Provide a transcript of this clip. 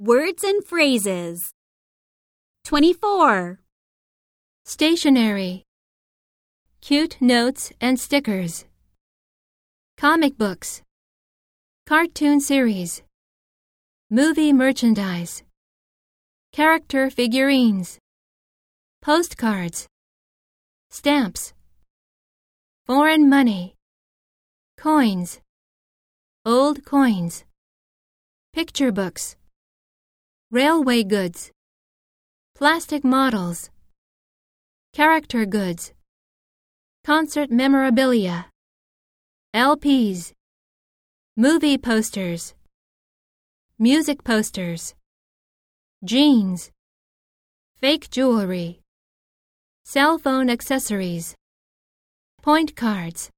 Words and phrases. 24. Stationery. Cute notes and stickers. Comic books. Cartoon series. Movie merchandise. Character figurines. Postcards. Stamps. Foreign money. Coins. Old coins. Picture books. Railway goods. Plastic models. Character goods. Concert memorabilia. LPs. Movie posters. Music posters. Jeans. Fake jewelry. Cell phone accessories. Point cards.